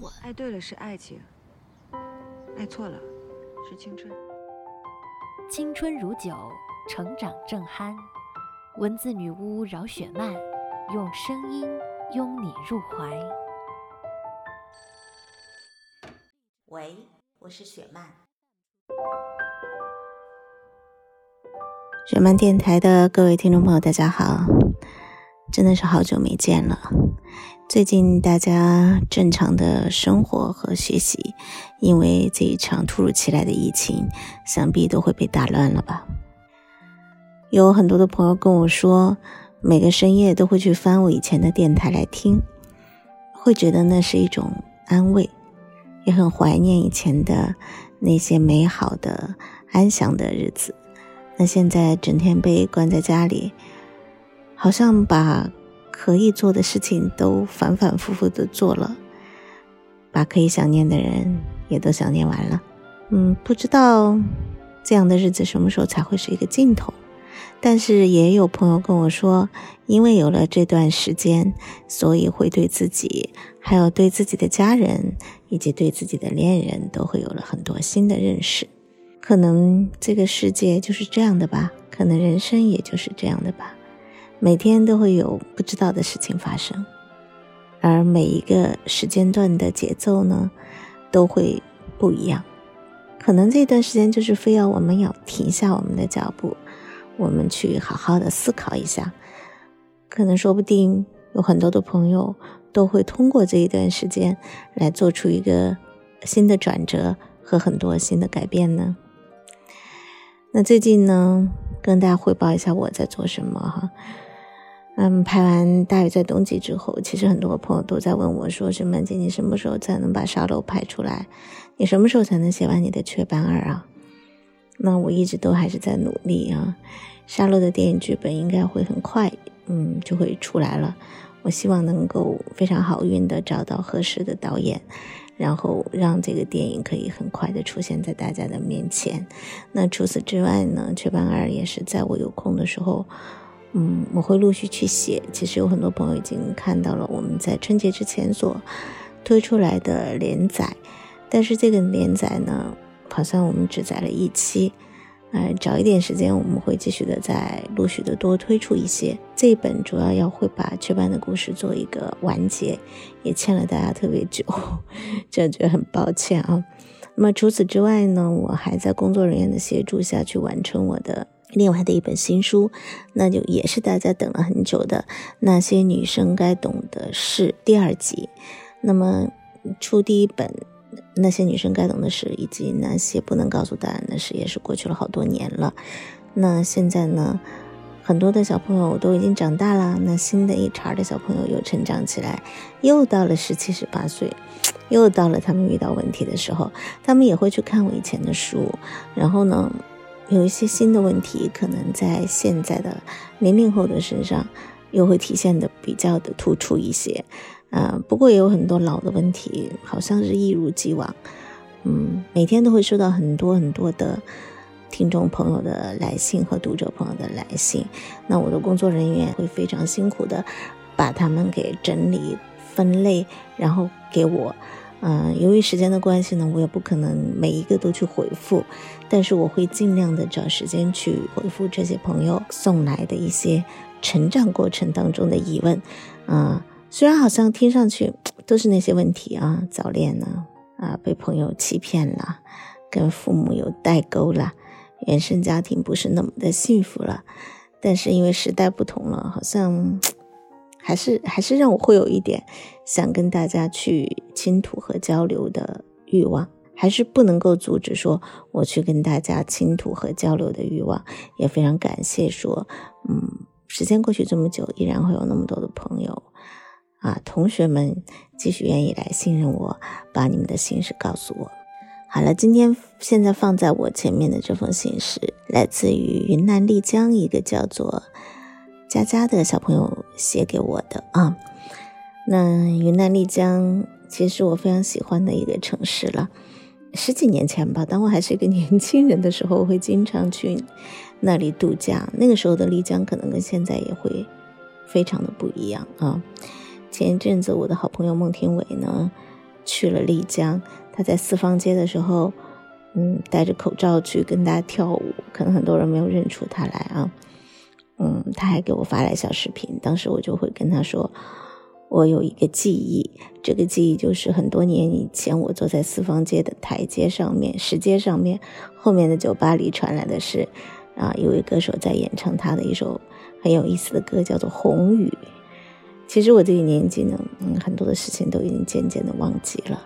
蠢。爱对了是爱情，爱错了是青春。青春如酒，成长正酣。文字女巫饶雪漫，用声音拥你入怀。喂，我是雪漫。雪漫电台的各位听众朋友，大家好，真的是好久没见了。最近大家正常的生活和学习，因为这一场突如其来的疫情，想必都会被打乱了吧？有很多的朋友跟我说，每个深夜都会去翻我以前的电台来听，会觉得那是一种安慰，也很怀念以前的那些美好的、安详的日子。那现在整天被关在家里，好像把。可以做的事情都反反复复的做了，把可以想念的人也都想念完了。嗯，不知道这样的日子什么时候才会是一个尽头。但是也有朋友跟我说，因为有了这段时间，所以会对自己，还有对自己的家人，以及对自己的恋人都会有了很多新的认识。可能这个世界就是这样的吧，可能人生也就是这样的吧。每天都会有不知道的事情发生，而每一个时间段的节奏呢，都会不一样。可能这段时间就是非要我们要停下我们的脚步，我们去好好的思考一下。可能说不定有很多的朋友都会通过这一段时间来做出一个新的转折和很多新的改变呢。那最近呢，跟大家汇报一下我在做什么哈。嗯，拍完《大雨在冬季》之后，其实很多朋友都在问我，说：“什么姐，你什么时候才能把沙漏拍出来？你什么时候才能写完你的《雀斑二》啊？”那我一直都还是在努力啊。沙漏的电影剧本应该会很快，嗯，就会出来了。我希望能够非常好运的找到合适的导演，然后让这个电影可以很快的出现在大家的面前。那除此之外呢，《雀斑二》也是在我有空的时候。嗯，我会陆续去写。其实有很多朋友已经看到了我们在春节之前所推出来的连载，但是这个连载呢，好像我们只载了一期。呃，找一点时间，我们会继续的再陆续的多推出一些。这一本主要要会把雀斑的故事做一个完结，也欠了大家特别久，这样觉得很抱歉啊。那么除此之外呢，我还在工作人员的协助下去完成我的。另外的一本新书，那就也是大家等了很久的《那些女生该懂的事》第二集。那么出第一本《那些女生该懂的事》，以及那些不能告诉答案的事，也是过去了好多年了。那现在呢，很多的小朋友都已经长大了，那新的一茬的小朋友又成长起来，又到了十七十八岁，又到了他们遇到问题的时候，他们也会去看我以前的书，然后呢。有一些新的问题，可能在现在的零零后的身上又会体现的比较的突出一些，啊，不过也有很多老的问题，好像是一如既往，嗯，每天都会收到很多很多的听众朋友的来信和读者朋友的来信，那我的工作人员会非常辛苦的把他们给整理分类，然后给我。嗯，由于时间的关系呢，我也不可能每一个都去回复，但是我会尽量的找时间去回复这些朋友送来的一些成长过程当中的疑问。啊，虽然好像听上去都是那些问题啊，早恋呢，啊，被朋友欺骗了，跟父母有代沟了，原生家庭不是那么的幸福了，但是因为时代不同了，好像。还是还是让我会有一点想跟大家去倾吐和交流的欲望，还是不能够阻止说我去跟大家倾吐和交流的欲望。也非常感谢说，嗯，时间过去这么久，依然会有那么多的朋友啊，同学们继续愿意来信任我，把你们的心事告诉我。好了，今天现在放在我前面的这封信是来自于云南丽江一个叫做佳佳的小朋友写给我的啊。那云南丽江其实我非常喜欢的一个城市了。十几年前吧，当我还是一个年轻人的时候，我会经常去那里度假。那个时候的丽江可能跟现在也会非常的不一样啊。前一阵子我的好朋友孟庭苇呢去了丽江。他在四方街的时候，嗯，戴着口罩去跟大家跳舞，可能很多人没有认出他来啊。嗯，他还给我发来小视频，当时我就会跟他说，我有一个记忆，这个记忆就是很多年以前我坐在四方街的台阶上面，石阶上面，后面的酒吧里传来的是，啊，一位歌手在演唱他的一首很有意思的歌，叫做《红雨》。其实我这个年纪呢，嗯，很多的事情都已经渐渐的忘记了，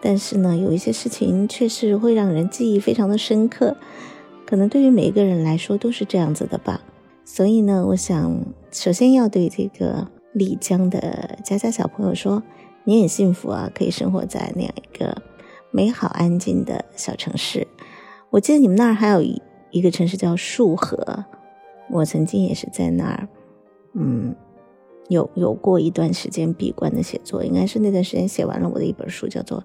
但是呢，有一些事情确实会让人记忆非常的深刻，可能对于每一个人来说都是这样子的吧。所以呢，我想首先要对这个丽江的佳佳小朋友说，你很幸福啊，可以生活在那样一个美好安静的小城市。我记得你们那儿还有一一个城市叫束河，我曾经也是在那儿，嗯。有有过一段时间闭关的写作，应该是那段时间写完了我的一本书，叫做《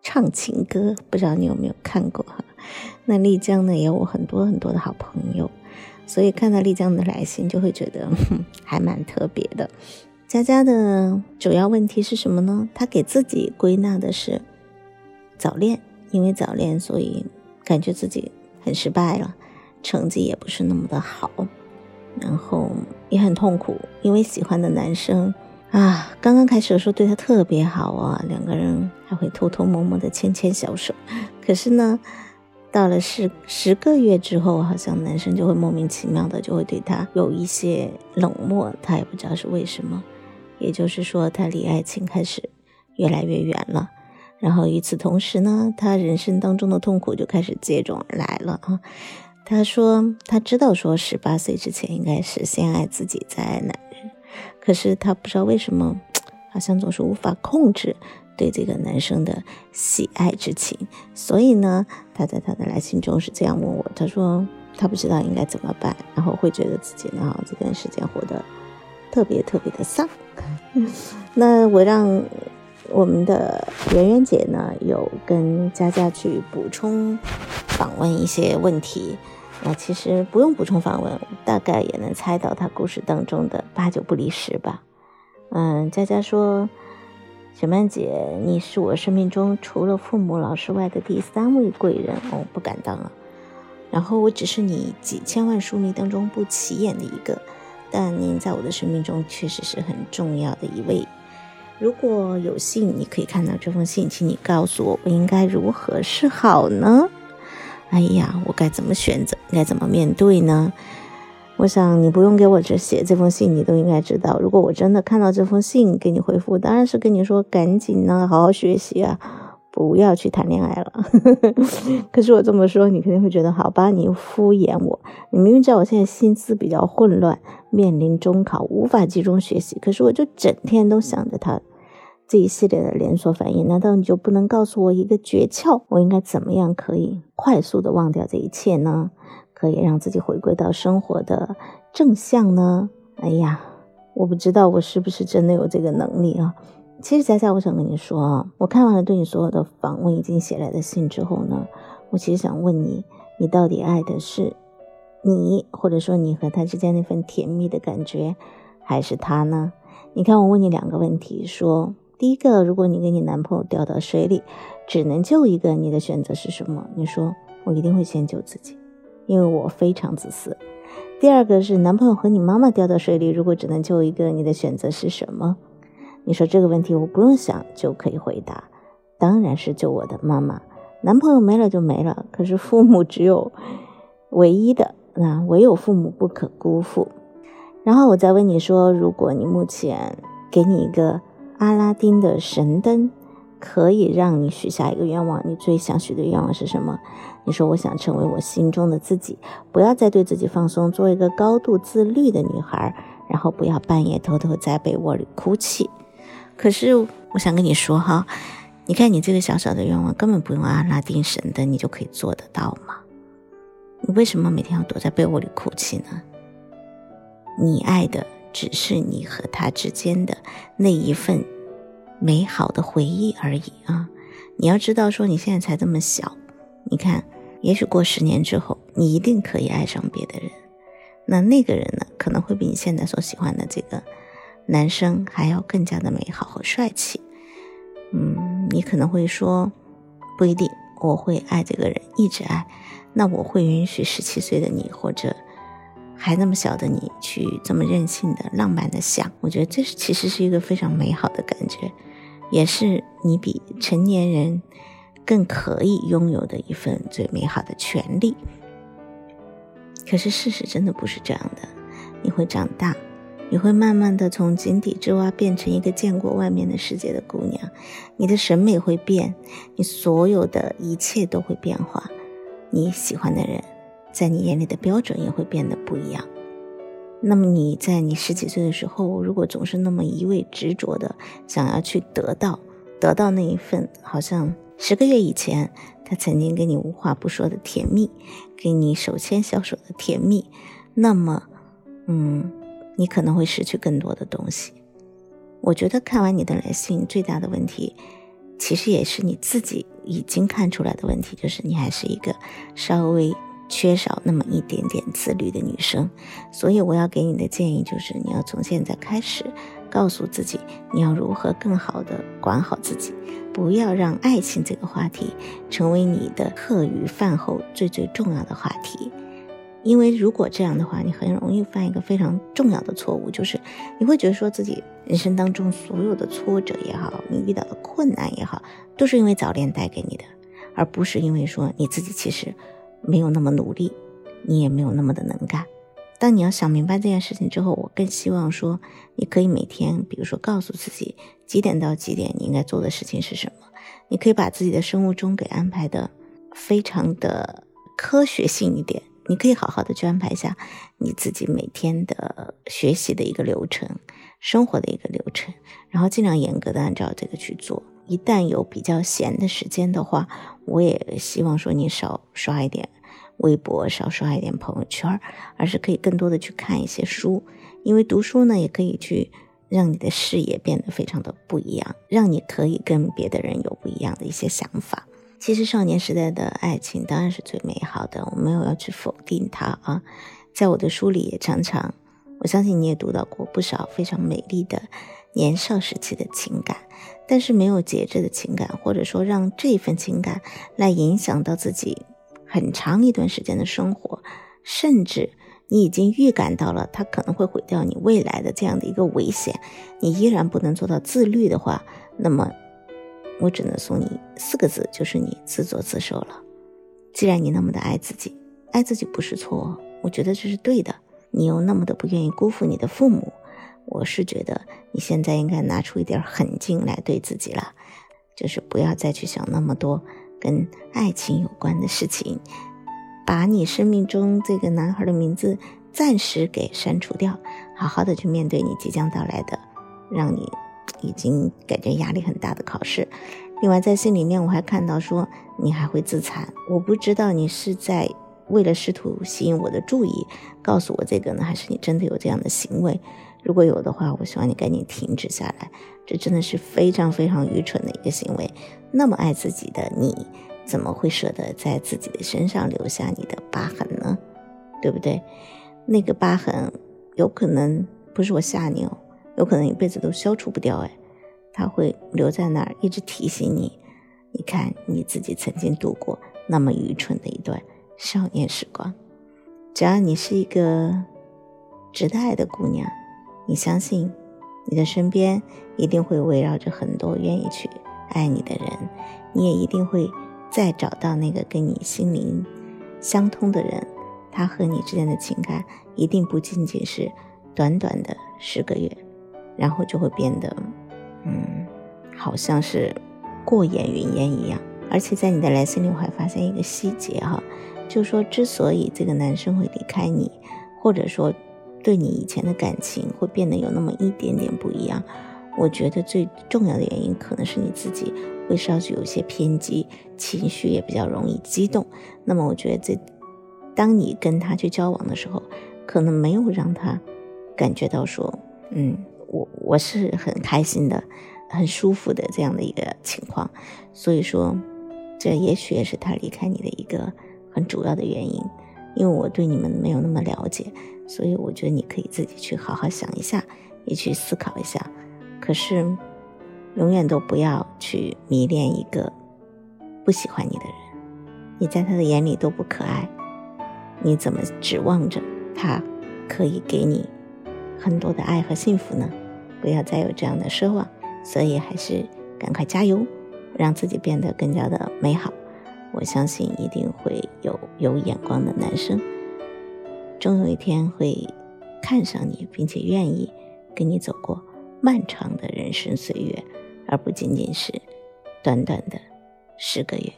唱情歌》，不知道你有没有看过哈？那丽江呢，也有我很多很多的好朋友，所以看到丽江的来信，就会觉得还蛮特别的。佳佳的主要问题是什么呢？她给自己归纳的是早恋，因为早恋，所以感觉自己很失败了，成绩也不是那么的好。然后也很痛苦，因为喜欢的男生啊，刚刚开始的时候对他特别好啊，两个人还会偷偷摸摸的牵牵小手。可是呢，到了十十个月之后，好像男生就会莫名其妙的就会对他有一些冷漠，他也不知道是为什么。也就是说，他离爱情开始越来越远了。然后与此同时呢，他人生当中的痛苦就开始接踵而来了啊。他说：“他知道，说十八岁之前应该是先爱自己，再爱男人。可是他不知道为什么，好像总是无法控制对这个男生的喜爱之情。所以呢，他在他的来信中是这样问我：他说他不知道应该怎么办，然后会觉得自己呢这段时间活得特别特别的丧。那我让我们的圆圆姐呢，有跟佳佳去补充访问一些问题。”那其实不用补充访问，大概也能猜到她故事当中的八九不离十吧。嗯，佳佳说：“雪曼姐，你是我生命中除了父母、老师外的第三位贵人，我不敢当啊。然后我只是你几千万书迷当中不起眼的一个，但您在我的生命中确实是很重要的一位。如果有幸你可以看到这封信，请你告诉我，我应该如何是好呢？”哎呀，我该怎么选择？该怎么面对呢？我想你不用给我这写这封信，你都应该知道。如果我真的看到这封信给你回复，当然是跟你说赶紧呢，好好学习啊，不要去谈恋爱了。可是我这么说，你肯定会觉得好吧？你敷衍我。你明明知道我现在心思比较混乱，面临中考，无法集中学习，可是我就整天都想着他。这一系列的连锁反应，难道你就不能告诉我一个诀窍？我应该怎么样可以快速的忘掉这一切呢？可以让自己回归到生活的正向呢？哎呀，我不知道我是不是真的有这个能力啊！其实佳佳，我想跟你说啊，我看完了对你所有的访问以及写来的信之后呢，我其实想问你，你到底爱的是你，或者说你和他之间那份甜蜜的感觉，还是他呢？你看，我问你两个问题，说。第一个，如果你跟你男朋友掉到水里，只能救一个，你的选择是什么？你说我一定会先救自己，因为我非常自私。第二个是男朋友和你妈妈掉到水里，如果只能救一个，你的选择是什么？你说这个问题我不用想就可以回答，当然是救我的妈妈。男朋友没了就没了，可是父母只有唯一的，那唯有父母不可辜负。然后我再问你说，如果你目前给你一个。阿拉丁的神灯可以让你许下一个愿望，你最想许的愿望是什么？你说我想成为我心中的自己，不要再对自己放松，做一个高度自律的女孩，然后不要半夜偷偷在被窝里哭泣。可是我想跟你说哈，你看你这个小小的愿望，根本不用阿拉丁神灯，你就可以做得到吗？你为什么每天要躲在被窝里哭泣呢？你爱的只是你和他之间的那一份美好的回忆而已啊！你要知道，说你现在才这么小，你看，也许过十年之后，你一定可以爱上别的人。那那个人呢，可能会比你现在所喜欢的这个男生还要更加的美好和帅气。嗯，你可能会说，不一定，我会爱这个人，一直爱。那我会允许十七岁的你，或者还那么小的你，去这么任性的、浪漫的想。我觉得这是其实是一个非常美好的感觉，也是你比成年人更可以拥有的一份最美好的权利。可是事实真的不是这样的，你会长大，你会慢慢的从井底之蛙变成一个见过外面的世界的姑娘，你的审美会变，你所有的一切都会变化。你喜欢的人，在你眼里的标准也会变得不一样。那么你在你十几岁的时候，如果总是那么一味执着的想要去得到，得到那一份好像十个月以前他曾经跟你无话不说的甜蜜，给你手牵小手的甜蜜，那么，嗯，你可能会失去更多的东西。我觉得看完你的来信，最大的问题。其实也是你自己已经看出来的问题，就是你还是一个稍微缺少那么一点点自律的女生。所以我要给你的建议就是，你要从现在开始告诉自己，你要如何更好的管好自己，不要让爱情这个话题成为你的课余饭后最最重要的话题。因为如果这样的话，你很容易犯一个非常重要的错误，就是你会觉得说自己人生当中所有的挫折也好，你遇到的困难也好，都是因为早恋带给你的，而不是因为说你自己其实没有那么努力，你也没有那么的能干。当你要想明白这件事情之后，我更希望说你可以每天，比如说告诉自己几点到几点你应该做的事情是什么，你可以把自己的生物钟给安排的非常的科学性一点。你可以好好的去安排一下你自己每天的学习的一个流程，生活的一个流程，然后尽量严格的按照这个去做。一旦有比较闲的时间的话，我也希望说你少刷一点微博，少刷一点朋友圈，而是可以更多的去看一些书，因为读书呢也可以去让你的视野变得非常的不一样，让你可以跟别的人有不一样的一些想法。其实少年时代的爱情当然是最美好的，我没有要去否定它啊。在我的书里也常常，我相信你也读到过不少非常美丽的年少时期的情感，但是没有节制的情感，或者说让这份情感来影响到自己很长一段时间的生活，甚至你已经预感到了它可能会毁掉你未来的这样的一个危险，你依然不能做到自律的话，那么。我只能送你四个字，就是你自作自受了。既然你那么的爱自己，爱自己不是错，我觉得这是对的。你又那么的不愿意辜负你的父母，我是觉得你现在应该拿出一点狠劲来对自己了，就是不要再去想那么多跟爱情有关的事情，把你生命中这个男孩的名字暂时给删除掉，好好的去面对你即将到来的，让你。已经感觉压力很大的考试，另外在信里面我还看到说你还会自残，我不知道你是在为了试图吸引我的注意告诉我这个呢，还是你真的有这样的行为？如果有的话，我希望你赶紧停止下来，这真的是非常非常愚蠢的一个行为。那么爱自己的你，怎么会舍得在自己的身上留下你的疤痕呢？对不对？那个疤痕有可能不是我吓你哦。有可能一辈子都消除不掉，哎，他会留在那儿，一直提醒你。你看你自己曾经度过那么愚蠢的一段少年时光。只要你是一个值得爱的姑娘，你相信你的身边一定会围绕着很多愿意去爱你的人，你也一定会再找到那个跟你心灵相通的人。他和你之间的情感一定不仅仅是短短的十个月。然后就会变得，嗯，好像是过眼云烟一样。而且在你的来信里，我还发现一个细节哈，就说，之所以这个男生会离开你，或者说对你以前的感情会变得有那么一点点不一样，我觉得最重要的原因可能是你自己会稍许有些偏激，情绪也比较容易激动。那么我觉得这，当你跟他去交往的时候，可能没有让他感觉到说，嗯，我我是很开心的，很舒服的这样的一个情况。所以说，这也许也是他离开你的一个很主要的原因。因为我对你们没有那么了解，所以我觉得你可以自己去好好想一下，也去思考一下。可是，永远都不要去迷恋一个不喜欢你的人，你在他的眼里都不可爱，你怎么指望着他可以给你很多的爱和幸福呢？不要再有这样的奢望，所以还是赶快加油，让自己变得更加的美好。我相信一定会有有眼光的男生，终有一天会看上你，并且愿意跟你走过漫长的人生岁月，而不仅仅是短短的十个月。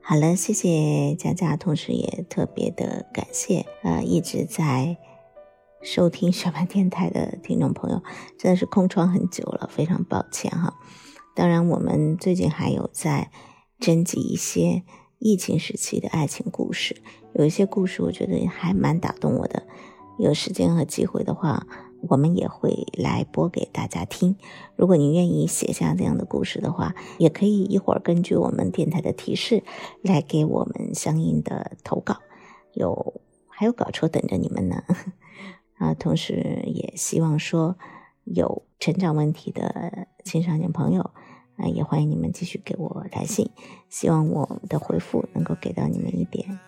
好了，谢谢佳佳，同时也特别的感谢呃一直在收听雪漫电台的听众朋友，真的是空窗很久了，非常抱歉哈。当然，我们最近还有在。征集一些疫情时期的爱情故事，有一些故事我觉得还蛮打动我的。有时间和机会的话，我们也会来播给大家听。如果您愿意写下这样的故事的话，也可以一会儿根据我们电台的提示来给我们相应的投稿。有还有稿酬等着你们呢。啊，同时也希望说有成长问题的青少年朋友。啊，也欢迎你们继续给我来信，希望我的回复能够给到你们一点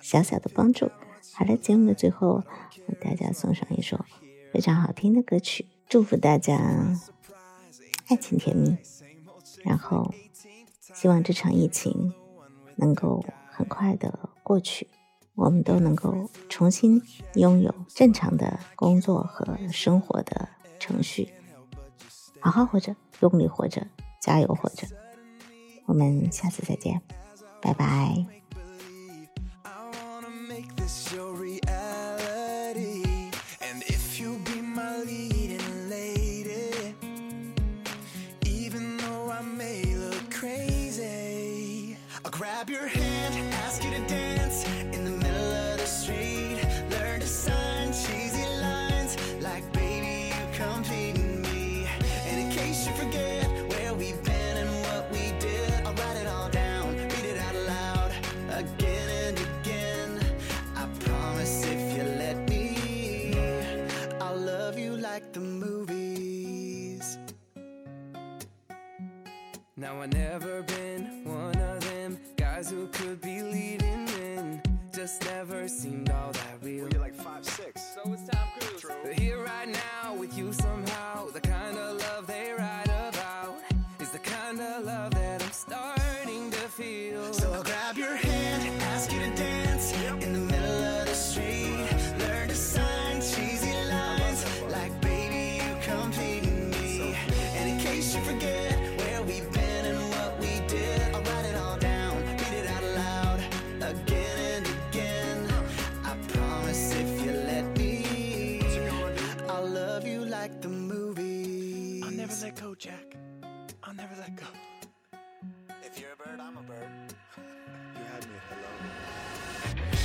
小小的帮助。好了，节目的最后，为大家送上一首非常好听的歌曲，祝福大家爱情甜蜜。然后，希望这场疫情能够很快的过去，我们都能够重新拥有正常的工作和生活的程序，好好活着，用力活着。加油，活着！我们下次再见，拜拜。like the movies. Now I never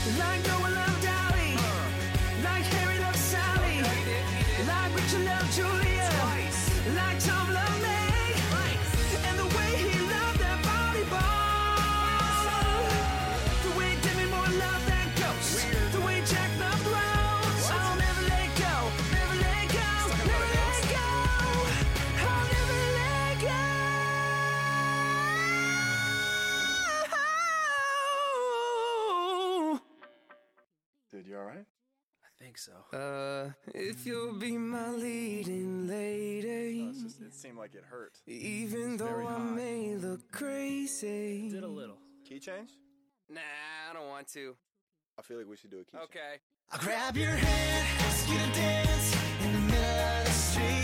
like no one Dude, you alright? I think so. Uh, if you'll be my leading lady. No, it's just, it seemed like it hurt. Even It's though I high. may look crazy. Did a little. Key change? Nah, I don't want to. I feel like we should do a key change. Okay. I'll grab your hand, ask you to dance in the middle of the street.